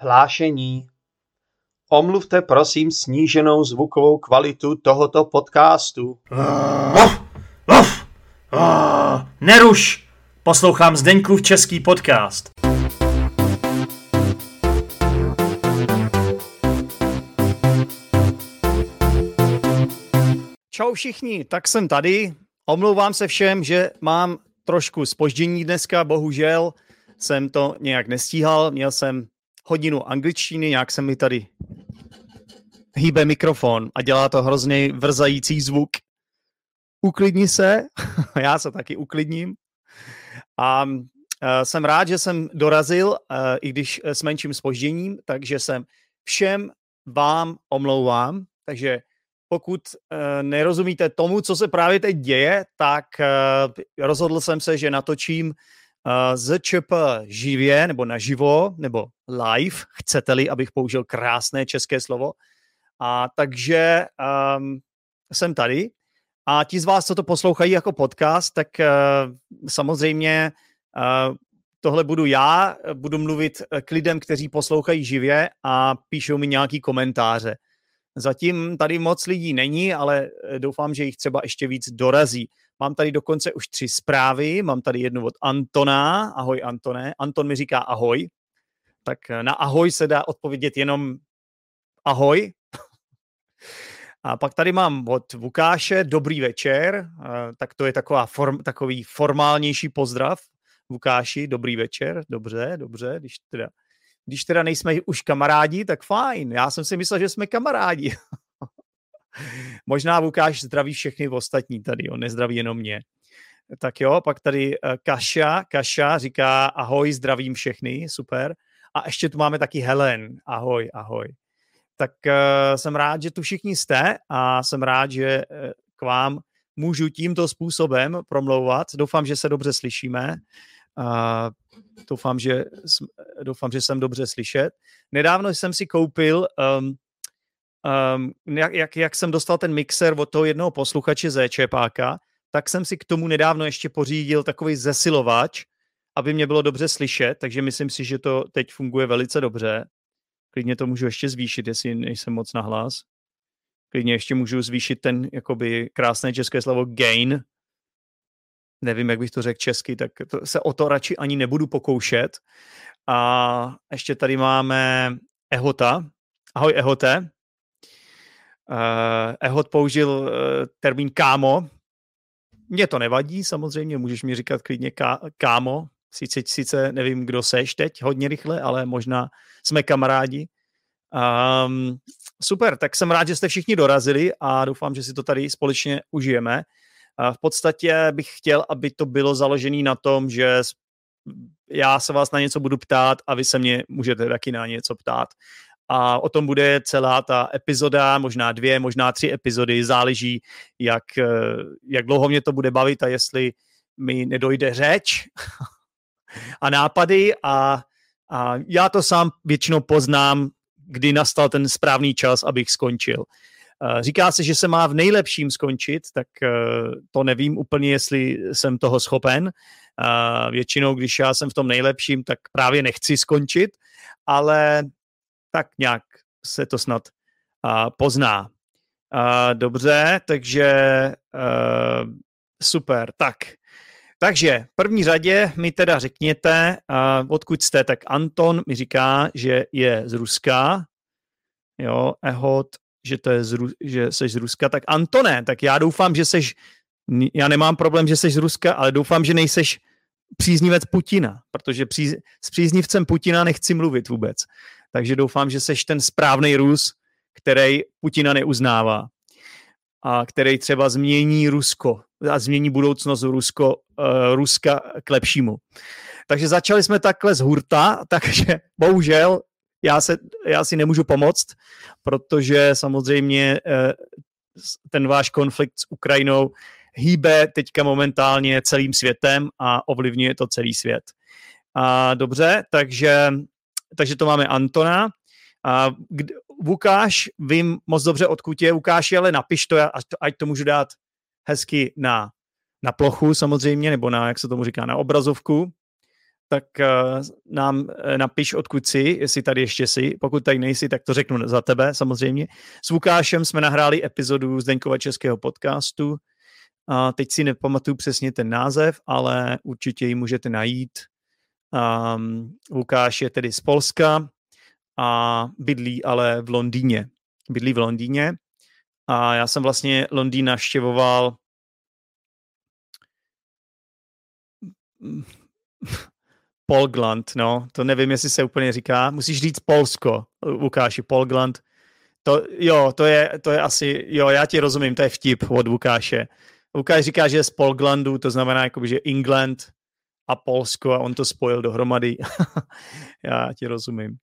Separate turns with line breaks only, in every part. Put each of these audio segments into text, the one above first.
Hlášení. Omluvte prosím sníženou zvukovou kvalitu tohoto podcastu.
Lof, lof, oh, neruš! Poslouchám Zdeňkův český podcast. Čau všichni, tak jsem tady. Omlouvám se všem, že mám trošku spoždění dneska, bohužel jsem to nějak nestíhal. Měl jsem hodinu angličtiny, nějak se mi tady hýbe mikrofon a dělá to hrozně vrzající zvuk. Uklidni se, já se taky uklidním. A uh, jsem rád, že jsem dorazil, uh, i když s menším spožděním, takže jsem všem vám omlouvám. Takže pokud uh, nerozumíte tomu, co se právě teď děje, tak rozhodl jsem se, že natočím ZČP živě, nebo naživo, nebo live, chcete-li, abych použil krásné české slovo. A takže um, jsem tady. A ti z vás, co to poslouchají jako podcast, tak uh, samozřejmě uh, tohle budu já, budu mluvit k lidem, kteří poslouchají živě a píšou mi nějaký komentáře. Zatím tady moc lidí není, ale doufám, že jich třeba ještě víc dorazí. Mám tady dokonce už tři zprávy. Mám tady jednu od Antona. Ahoj, Antone. Anton mi říká ahoj. Tak na ahoj se dá odpovědět jenom ahoj. A pak tady mám od Vukáše dobrý večer, tak to je taková form, takový formálnější pozdrav. Vukáši, dobrý večer, dobře, dobře, když teda, když teda nejsme už kamarádi, tak fajn. Já jsem si myslel, že jsme kamarádi. Možná Lukáš zdraví všechny ostatní tady, on nezdraví jenom mě. Tak jo, pak tady eh, Kaša, Kaša říká ahoj, zdravím všechny, super. A ještě tu máme taky Helen, ahoj, ahoj. Tak uh, jsem rád, že tu všichni jste a jsem rád, že uh, k vám můžu tímto způsobem promlouvat. Doufám, že se dobře slyšíme. Uh, doufám, že, doufám, že jsem dobře slyšet. Nedávno jsem si koupil um, um, jak, jak, jak jsem dostal ten mixer od toho jednoho posluchače ze Čepáka, tak jsem si k tomu nedávno ještě pořídil takový zesilovač, aby mě bylo dobře slyšet, takže myslím si, že to teď funguje velice dobře. Klidně to můžu ještě zvýšit, jestli nejsem moc nahlas. Klidně ještě můžu zvýšit ten jakoby krásné české slovo gain. Nevím, jak bych to řekl česky, tak to, se o to radši ani nebudu pokoušet. A ještě tady máme Ehota. Ahoj Ehote. Uh, Ehot použil uh, termín kámo. Mně to nevadí, samozřejmě, můžeš mi říkat klidně ká, kámo. Sice, sice nevím, kdo seš teď hodně rychle, ale možná jsme kamarádi. Um, super, tak jsem rád, že jste všichni dorazili a doufám, že si to tady společně užijeme. Uh, v podstatě bych chtěl, aby to bylo založené na tom, že já se vás na něco budu ptát a vy se mě můžete taky na něco ptát a o tom bude celá ta epizoda, možná dvě, možná tři epizody, záleží, jak, eh, jak dlouho mě to bude bavit a jestli mi nedojde řeč a nápady a, a já to sám většinou poznám, kdy nastal ten správný čas, abych skončil. Eh, říká se, že se má v nejlepším skončit, tak eh, to nevím úplně, jestli jsem toho schopen. Většinou, když já jsem v tom nejlepším, tak právě nechci skončit, ale tak nějak se to snad uh, pozná. Uh, dobře, takže uh, super. Tak, takže v první řadě mi teda řekněte, uh, odkud jste, tak Anton mi říká, že je z Ruska, jo, Ehot, že, to je z, Ru- že jsi z Ruska, tak Antone, tak já doufám, že seš, já nemám problém, že jsi z Ruska, ale doufám, že nejseš příznivec Putina, protože pří, s příznivcem Putina nechci mluvit vůbec takže doufám, že seš ten správný Rus, který Putina neuznává a který třeba změní Rusko a změní budoucnost Rusko, uh, Ruska k lepšímu. Takže začali jsme takhle z hurta, takže bohužel já, se, já si nemůžu pomoct, protože samozřejmě uh, ten váš konflikt s Ukrajinou hýbe teďka momentálně celým světem a ovlivňuje to celý svět. A dobře, takže takže to máme Antona. A Lukáš, vím moc dobře, odkud je Lukáš, ale napiš to, ať to, ať to můžu dát hezky na, na plochu samozřejmě, nebo na, jak se tomu říká, na obrazovku. tak uh, nám uh, napiš, odkud jsi, jestli tady ještě jsi. Pokud tady nejsi, tak to řeknu za tebe samozřejmě. S Lukášem jsme nahráli epizodu Zdeňkova českého podcastu. A teď si nepamatuju přesně ten název, ale určitě ji můžete najít. Um, Lukáš je tedy z Polska a bydlí ale v Londýně. Bydlí v Londýně a já jsem vlastně Londýn navštěvoval Polgland, no, to nevím, jestli se úplně říká. Musíš říct Polsko, Lukáši, Polgland. To, jo, to je, to je asi, jo, já ti rozumím, to je vtip od Lukáše. Lukáš říká, že je z Polglandu, to znamená, jakoby, že England a Polsko a on to spojil dohromady. já ti rozumím.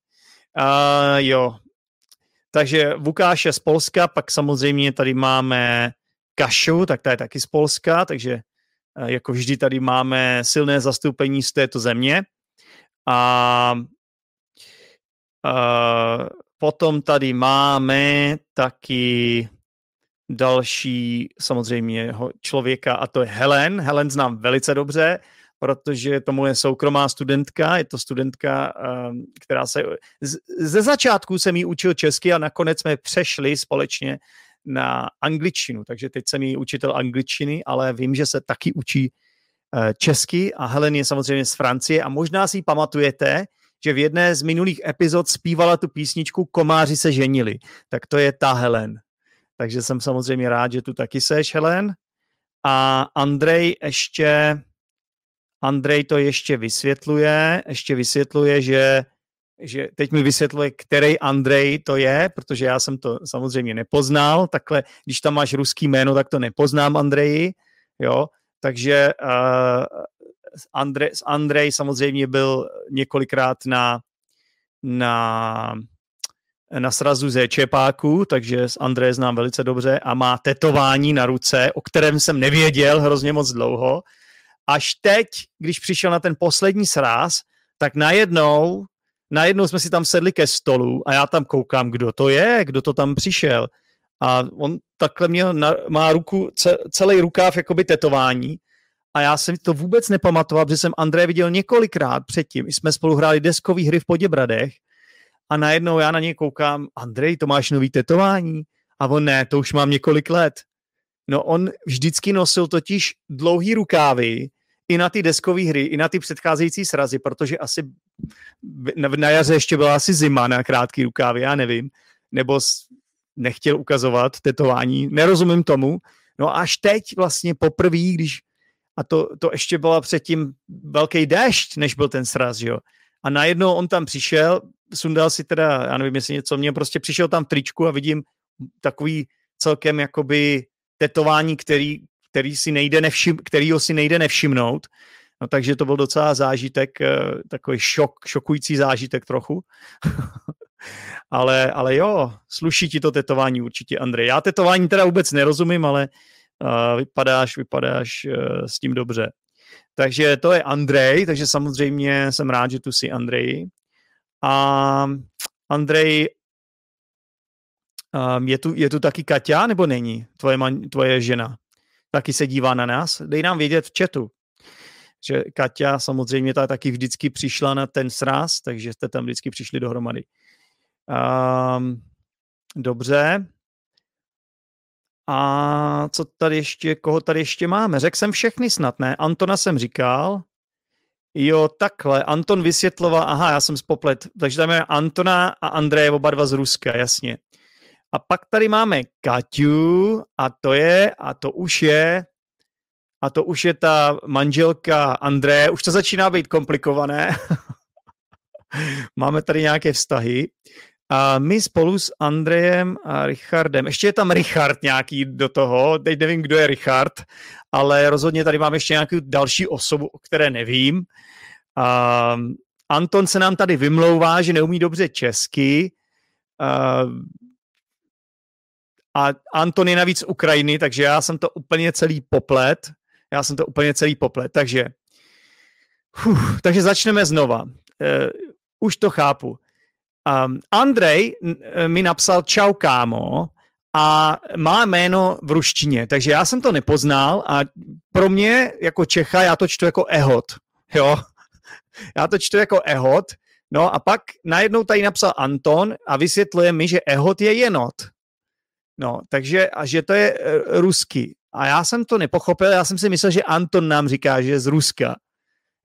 Uh, jo, takže Lukáš je z Polska, pak samozřejmě tady máme Kašu, tak ta je taky z Polska, takže jako vždy tady máme silné zastoupení z této země. A, a potom tady máme taky další samozřejmě člověka a to je Helen. Helen znám velice dobře, protože tomu je soukromá studentka, je to studentka, která se, ze začátku jsem jí učil česky a nakonec jsme přešli společně na angličtinu, takže teď jsem jí učitel angličtiny, ale vím, že se taky učí Eh, česky a Helen je samozřejmě z Francie a možná si pamatujete, že v jedné z minulých epizod zpívala tu písničku Komáři se ženili. Tak to je ta Helen. Takže jsem samozřejmě rád, že tu taky seš, Helen. A Andrej ještě, Andrej to ještě vysvětluje, ještě vysvětluje, že, že teď mi vysvětluje, který Andrej to je, protože já jsem to samozřejmě nepoznal, takhle, když tam máš ruský jméno, tak to nepoznám Andreji, jo, takže uh, Andrej, Andrej samozřejmě byl několikrát na, na, na srazu ze Čepáku, takže s Andrej znám velice dobře a má tetování na ruce, o kterém jsem nevěděl hrozně moc dlouho. Až teď, když přišel na ten poslední sraz, tak najednou, najednou jsme si tam sedli ke stolu a já tam koukám, kdo to je, kdo to tam přišel a on takhle měl, na, má ruku, celý rukáv jakoby tetování a já jsem to vůbec nepamatoval, protože jsem André viděl několikrát předtím. Jsme spolu hráli deskový hry v Poděbradech a najednou já na něj koukám, Andrej, to máš nový tetování? A on ne, to už mám několik let. No on vždycky nosil totiž dlouhý rukávy i na ty deskové hry, i na ty předcházející srazy, protože asi na jaře ještě byla asi zima na krátký rukávy, já nevím, nebo nechtěl ukazovat tetování, nerozumím tomu. No až teď vlastně poprvé, když a to, to ještě byla předtím velký déšť, než byl ten sraz, jo. A najednou on tam přišel, sundal si teda, já nevím, jestli něco mě, prostě přišel tam v tričku a vidím takový celkem jakoby tetování, který, který si nejde nevšim, kterýho si nejde nevšimnout. No takže to byl docela zážitek, eh, takový šok, šokující zážitek trochu. ale, ale jo, sluší ti to tetování určitě, Andrej. Já tetování teda vůbec nerozumím, ale uh, vypadáš, vypadáš uh, s tím dobře. Takže to je Andrej, takže samozřejmě jsem rád, že tu jsi Andrej. A Andrej, um, je, tu, je tu taky Katia, nebo není tvoje, man, tvoje žena? Taky se dívá na nás? Dej nám vědět v chatu že Katia samozřejmě ta taky vždycky přišla na ten sraz, takže jste tam vždycky přišli dohromady. Um, dobře. A co tady ještě, koho tady ještě máme? Řekl jsem všechny snad, ne? Antona jsem říkal. Jo, takhle. Anton vysvětloval, aha, já jsem spoplet. Takže tam je Antona a Andreje, oba dva z Ruska, jasně. A pak tady máme Kaťu a to je, a to už je, a to už je ta manželka Andreje. Už to začíná být komplikované. máme tady nějaké vztahy. A my spolu s Andrejem a Richardem, ještě je tam Richard nějaký do toho, teď nevím, kdo je Richard, ale rozhodně tady mám ještě nějakou další osobu, o které nevím. A Anton se nám tady vymlouvá, že neumí dobře česky. A Anton je navíc Ukrajiny, takže já jsem to úplně celý poplet. Já jsem to úplně celý poplet, takže uf, takže začneme znova. Uh, už to chápu. Um, Andrej e, mi napsal čau kámo a má jméno v ruštině, takže já jsem to nepoznal a pro mě jako Čecha já to čtu jako Ehot, jo. Já to čtu jako ehot, no a pak najednou tady napsal Anton a vysvětluje mi, že ehot je jenot. No, takže a že to je uh, ruský. A já jsem to nepochopil, já jsem si myslel, že Anton nám říká, že je z Ruska.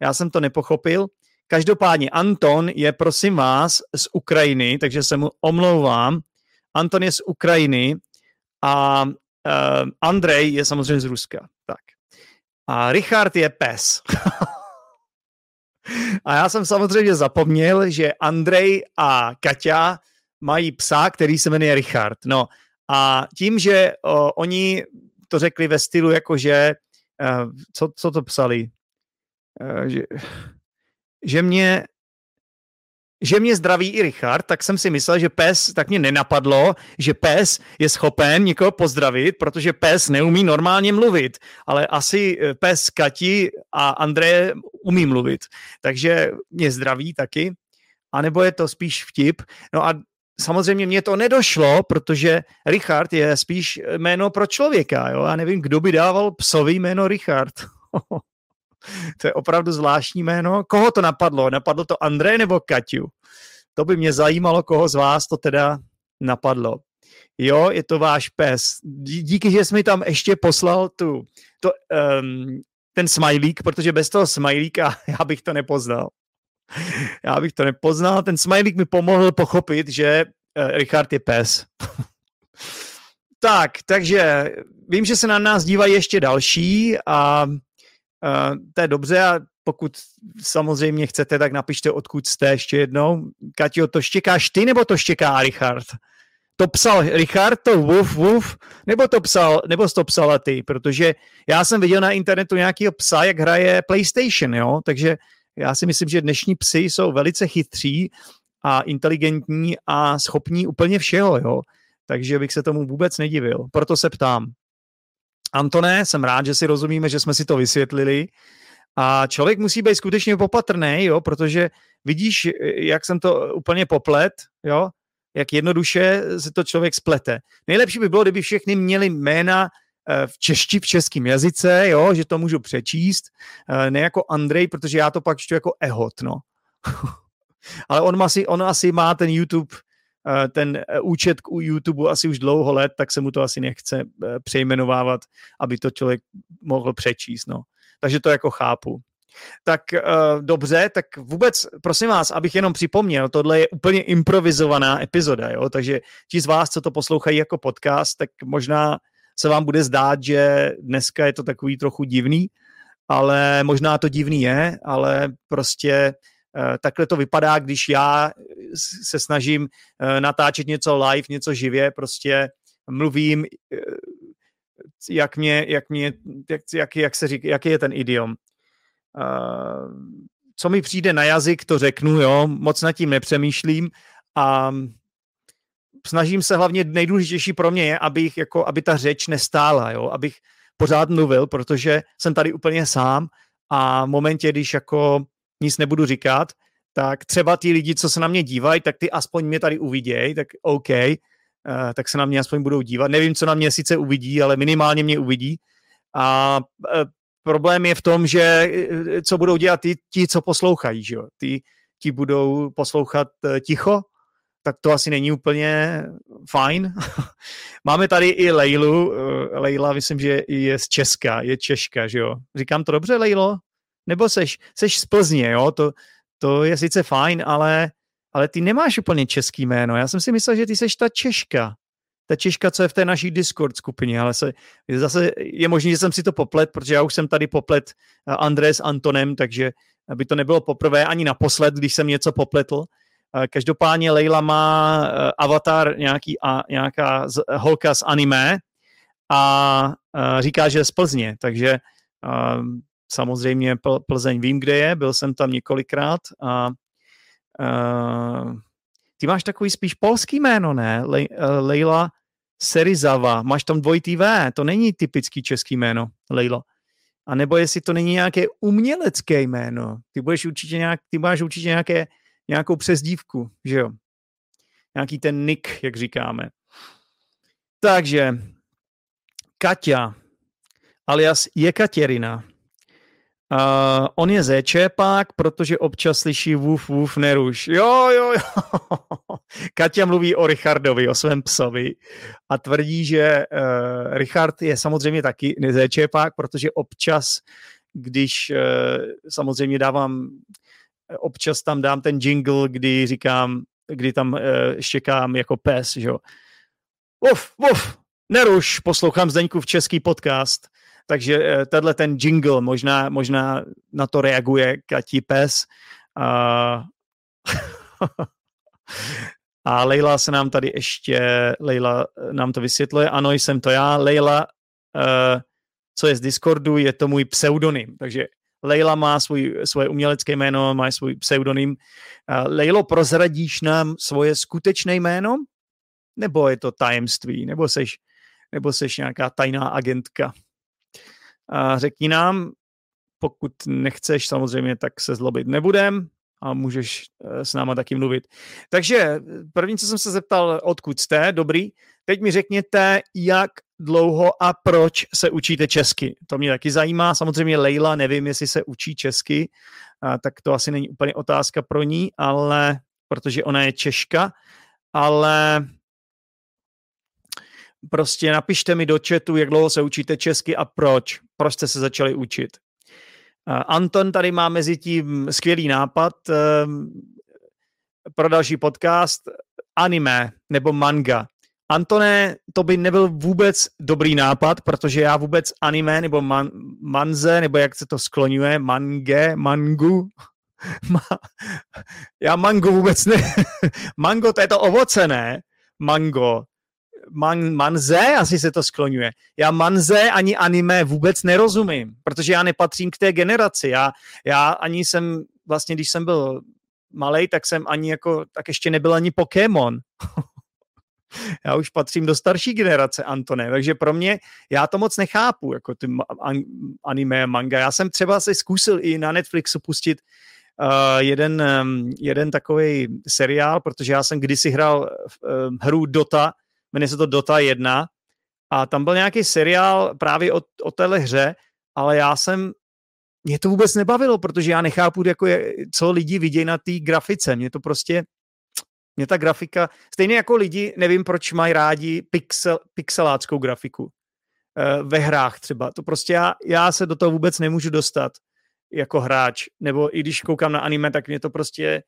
Já jsem to nepochopil. Každopádně Anton je, prosím vás, z Ukrajiny, takže se mu omlouvám. Anton je z Ukrajiny a uh, Andrej je samozřejmě z Ruska. Tak. A Richard je pes. a já jsem samozřejmě zapomněl, že Andrej a Kaťa mají psa, který se jmenuje Richard. No a tím, že o, oni to řekli ve stylu, jakože, uh, co, co to psali? Uh, že, že mě že mě zdraví i Richard, tak jsem si myslel, že pes, tak mě nenapadlo, že pes je schopen někoho pozdravit, protože pes neumí normálně mluvit, ale asi eh, pes Kati a Andreje umí mluvit, takže mě zdraví taky, anebo je to spíš vtip. No a samozřejmě mě to nedošlo, protože Richard je spíš jméno pro člověka, jo? Já nevím, kdo by dával psovi jméno Richard. to je opravdu zvláštní jméno. Koho to napadlo? Napadlo to André nebo Kaťu? To by mě zajímalo, koho z vás to teda napadlo. Jo, je to váš pes. Díky, že jsi mi tam ještě poslal tu, to, um, ten smajlík, protože bez toho smajlíka já bych to nepoznal. Já bych to nepoznal. Ten smajlík mi pomohl pochopit, že uh, Richard je pes. tak, takže vím, že se na nás dívají ještě další a Uh, to je dobře a pokud samozřejmě chcete, tak napište, odkud jste ještě jednou. Katio, to štěkáš ty, nebo to štěká Richard? To psal Richard, to wuf, wuf, nebo to psal, nebo to psala ty, protože já jsem viděl na internetu nějakého psa, jak hraje PlayStation, jo, takže já si myslím, že dnešní psy jsou velice chytří a inteligentní a schopní úplně všeho, jo. Takže bych se tomu vůbec nedivil. Proto se ptám. Antone, jsem rád, že si rozumíme, že jsme si to vysvětlili. A člověk musí být skutečně popatrný, jo, protože vidíš, jak jsem to úplně poplet, jo, jak jednoduše se to člověk splete. Nejlepší by bylo, kdyby všechny měli jména v češti, v českém jazyce, jo, že to můžu přečíst, eh, ne jako Andrej, protože já to pak čtu jako Ehot, no. Ale on, asi, on asi má ten YouTube Eh, ten eh, účet u YouTube asi už dlouho let, tak se mu to asi nechce eh, přejmenovávat, aby to člověk mohl přečíst. No. Takže to jako chápu. Tak uh, dobře, tak vůbec, prosím vás, abych jenom připomněl, tohle je úplně improvizovaná epizoda, jo? takže ti z vás, co to poslouchají jako podcast, tak možná se vám bude zdát, že dneska je to takový trochu divný, ale možná to divný je, ale prostě Eh, takhle to vypadá, když já se snažím eh, natáčet něco live, něco živě, prostě mluvím, eh, jak mě, jak mě, jak, jak, jak se říká, jaký je ten idiom. Co mi přijde na jazyk, to řeknu, jo, moc nad tím nepřemýšlím a snažím se hlavně, nejdůležitější pro mě je, abych, jako, aby ta řeč nestála, jo, abych pořád mluvil, protože jsem tady úplně sám a v momentě, když jako nic nebudu říkat, tak třeba ty lidi, co se na mě dívají, tak ty aspoň mě tady uvidějí, tak OK, uh, tak se na mě aspoň budou dívat. Nevím, co na mě sice uvidí, ale minimálně mě uvidí. A uh, problém je v tom, že eh, co budou dělat ty, ti, co poslouchají, že jo? Ty, ti budou poslouchat ticho, tak to asi není úplně fajn. Máme tady i Lejlu. Lejla, myslím, že je z Česka, je Češka, že jo? Říkám to dobře, Lejlo? nebo seš, seš z Plzně, jo, to, to je sice fajn, ale, ale ty nemáš úplně český jméno. Já jsem si myslel, že ty seš ta Češka. Ta Češka, co je v té naší Discord skupině, ale se, zase je možné, že jsem si to poplet, protože já už jsem tady poplet eh, André s Antonem, takže aby to nebylo poprvé ani naposled, když jsem něco popletl. Eh, každopádně Leila má eh, avatar nějaký, a, nějaká z, holka z anime a, a říká, že je z Plzně, takže samozřejmě Pl- Plzeň vím, kde je, byl jsem tam několikrát a uh, ty máš takový spíš polský jméno, ne? Le- Leila Serizava, máš tam dvojitý V, to není typický český jméno, Leila. A nebo jestli to není nějaké umělecké jméno, ty budeš určitě nějak, ty máš určitě nějaké, nějakou přezdívku, že jo? Nějaký ten nick, jak říkáme. Takže Katia, alias Jekaterina, Uh, on je zéčepák, protože občas slyší wuf, wuf, neruš. Jo, jo, jo. Katia mluví o Richardovi, o svém psovi a tvrdí, že uh, Richard je samozřejmě taky zéčepák, protože občas, když uh, samozřejmě dávám, občas tam dám ten jingle, kdy říkám, kdy tam uh, štěkám jako pes, že jo. Uf, uf, neruš, poslouchám Zdeňku v český podcast takže eh, tenhle ten jingle možná, možná na to reaguje Katí pes. A, a Leila se nám tady ještě, Leila eh, nám to vysvětluje, ano, jsem to já. Leila, uh, co je z Discordu, je to můj pseudonym, takže Leila má svůj, svoje umělecké jméno, má svůj pseudonym. Lejlo, prozradíš nám svoje skutečné jméno? Nebo je to tajemství? Nebo seš, nebo seš nějaká tajná agentka? A řekni nám, pokud nechceš samozřejmě, tak se zlobit nebudem a můžeš eh, s náma taky mluvit. Takže první, co jsem se zeptal, odkud jste, dobrý. Teď mi řekněte, jak dlouho a proč se učíte česky. To mě taky zajímá. Samozřejmě Leila, nevím, jestli se učí česky, tak to asi není úplně otázka pro ní, ale protože ona je Češka, ale prostě napište mi do chatu, jak dlouho se učíte česky a proč. Proč jste se začali učit. Anton tady má mezi tím skvělý nápad ehm, pro další podcast anime nebo manga. Antone, to by nebyl vůbec dobrý nápad, protože já vůbec anime nebo man, manze, nebo jak se to skloňuje, mange, mangu, ma, já mango vůbec ne, mango to je to ovoce, ne? Mango man, manze, asi se to skloňuje. Já manze ani anime vůbec nerozumím, protože já nepatřím k té generaci. Já, já ani jsem, vlastně když jsem byl malý, tak jsem ani jako, tak ještě nebyl ani Pokémon. já už patřím do starší generace, Antone, takže pro mě, já to moc nechápu, jako ty anime, manga. Já jsem třeba si zkusil i na Netflixu pustit uh, jeden, um, jeden takový seriál, protože já jsem kdysi hrál uh, hru Dota, jmenuje se to Dota 1 a tam byl nějaký seriál právě o, o téhle hře, ale já jsem, mě to vůbec nebavilo, protože já nechápu, jako je, co lidi vidějí na té grafice. Mě to prostě, mě ta grafika, stejně jako lidi, nevím, proč mají rádi pixel, pixeláckou grafiku uh, ve hrách třeba. To prostě já, já se do toho vůbec nemůžu dostat jako hráč, nebo i když koukám na anime, tak mě to prostě,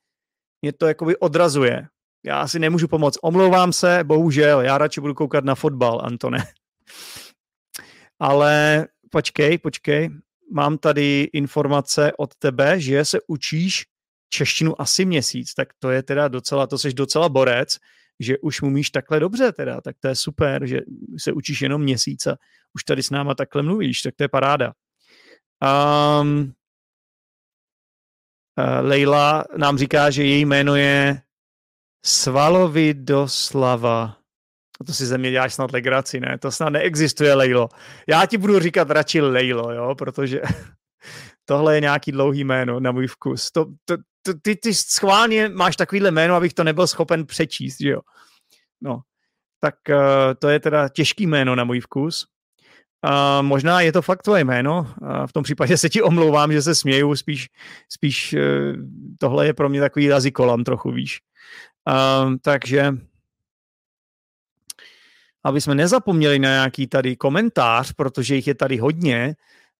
mě to jakoby odrazuje já si nemůžu pomoct. Omlouvám se, bohužel, já radši budu koukat na fotbal, Antone. Ale počkej, počkej, mám tady informace od tebe, že se učíš češtinu asi měsíc, tak to je teda docela, to jsi docela borec, že už umíš takhle dobře teda, tak to je super, že se učíš jenom měsíc a už tady s náma takhle mluvíš, tak to je paráda. Um, Leila nám říká, že její jméno je Svalovi doslava. To si ze mě děláš snad legraci, ne? To snad neexistuje, Lejlo. Já ti budu říkat radši Lejlo, jo? Protože tohle je nějaký dlouhý jméno na můj vkus. To, to, to, ty, ty schválně máš takovýhle jméno, abych to nebyl schopen přečíst, jo? No, tak uh, to je teda těžký jméno na můj vkus. Uh, možná je to fakt tvoje jméno, uh, v tom případě se ti omlouvám, že se směju, spíš, spíš uh, tohle je pro mě takový jazykolam trochu, víš. Um, takže aby jsme nezapomněli na nějaký tady komentář, protože jich je tady hodně,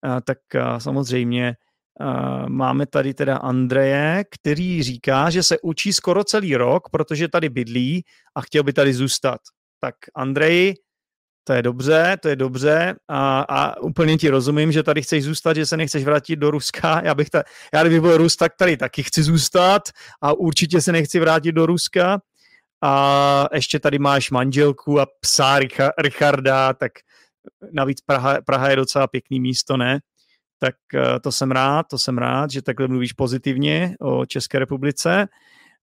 uh, tak uh, samozřejmě uh, máme tady teda Andreje, který říká, že se učí skoro celý rok, protože tady bydlí a chtěl by tady zůstat. Tak Andrej, to je dobře, to je dobře a, a úplně ti rozumím, že tady chceš zůstat, že se nechceš vrátit do Ruska. Já bych ta, já kdybych byl Rus, tak tady taky chci zůstat a určitě se nechci vrátit do Ruska. A ještě tady máš manželku a psa Richarda, tak navíc Praha, Praha je docela pěkný místo, ne? Tak eh, to jsem rád, to jsem rád, že takhle mluvíš pozitivně o České republice.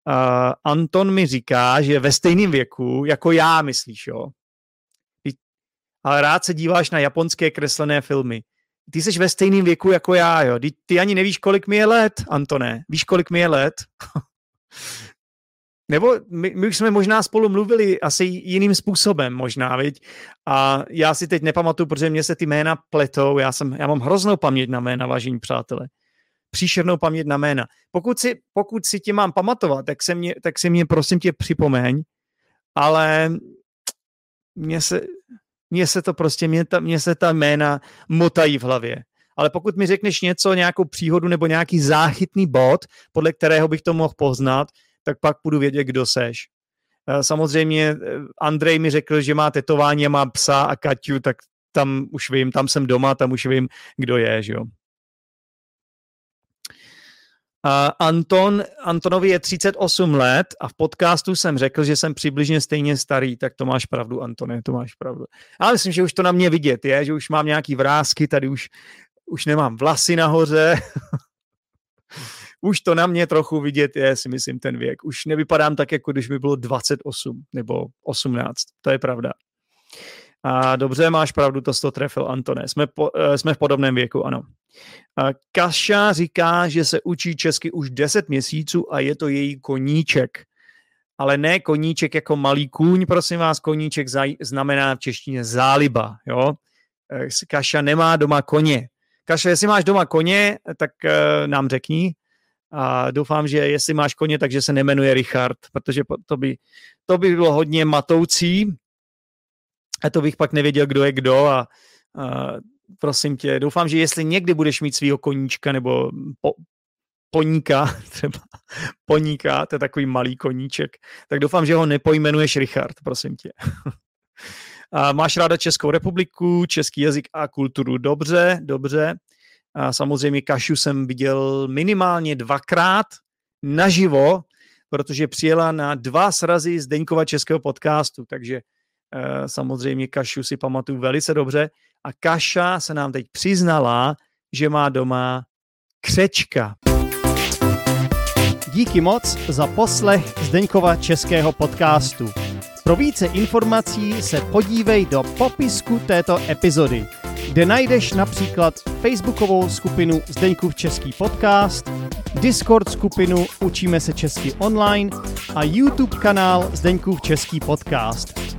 Uh, Anton mi říká, že ve stejném věku, jako já, myslíš, jo? Ale rád se díváš na japonské kreslené filmy. Ty jsi ve stejném věku jako já, jo. Ty, ty ani nevíš, kolik mi je let, Antone. Víš, kolik mi je let? nebo my, my už jsme možná spolu mluvili asi jiným způsobem možná, viď? A já si teď nepamatuju, protože mě se ty jména pletou, já, jsem, já mám hroznou paměť na jména, vážení přátelé. Příšernou paměť na jména. Pokud si, pokud si tě mám pamatovat, tak se mě, tak se mě prosím tě připomeň, ale mně se, mně se to prostě, mně, ta, mně se ta jména motají v hlavě. Ale pokud mi řekneš něco, nějakou příhodu nebo nějaký záchytný bod, podle kterého bych to mohl poznat, tak pak budu vědět, kdo seš. Eh, samozřejmě eh, Andrej mi řekl, že má tetování a má psa a Kaťu, tak tam už vím, tam jsem doma, tam už vím, kdo je, že jo. Anton, Antonovi je 38 let a v podcastu jsem řekl, že jsem přibližně stejně starý, tak to máš pravdu, Antone, to máš pravdu. Ale myslím, že už to na mě vidět je, že už mám nějaký vrázky, tady už, už nemám vlasy nahoře, už to na mě trochu vidět je, si myslím, ten věk. Už nevypadám tak, jako když mi bylo 28 nebo 18, to je pravda. A dobře, máš pravdu, to to trefil, Antone. Jsme, po, uh, jsme v podobném věku, ano. A Kaša říká, že se učí česky už 10 měsíců a je to její koníček. Ale ne koníček jako malý kůň, prosím vás, koníček zaj, znamená v češtině záliba, jo. Eh, Kaša nemá doma koně. Kaša, jestli máš doma koně, tak uh, nám řekni, a doufám, že jestli máš koně, takže se nemenuje Richard, protože to by, to by bylo hodně matoucí a to bych pak nevěděl, kdo je kdo a, a prosím tě, doufám, že jestli někdy budeš mít svého koníčka nebo po, poníka, třeba poníka, to je takový malý koníček, tak doufám, že ho nepojmenuješ Richard, prosím tě. A máš ráda Českou republiku, český jazyk a kulturu? Dobře, dobře. A samozřejmě Kašu jsem viděl minimálně dvakrát naživo, protože přijela na dva srazy z Deňkova českého podcastu, takže samozřejmě Kašu si pamatuju velice dobře. A Kaša se nám teď přiznala, že má doma křečka.
Díky moc za poslech Zdeňkova českého podcastu. Pro více informací se podívej do popisku této epizody kde najdeš například facebookovou skupinu Zdeňkův český podcast, Discord skupinu Učíme se česky online a YouTube kanál Zdeňkův český podcast.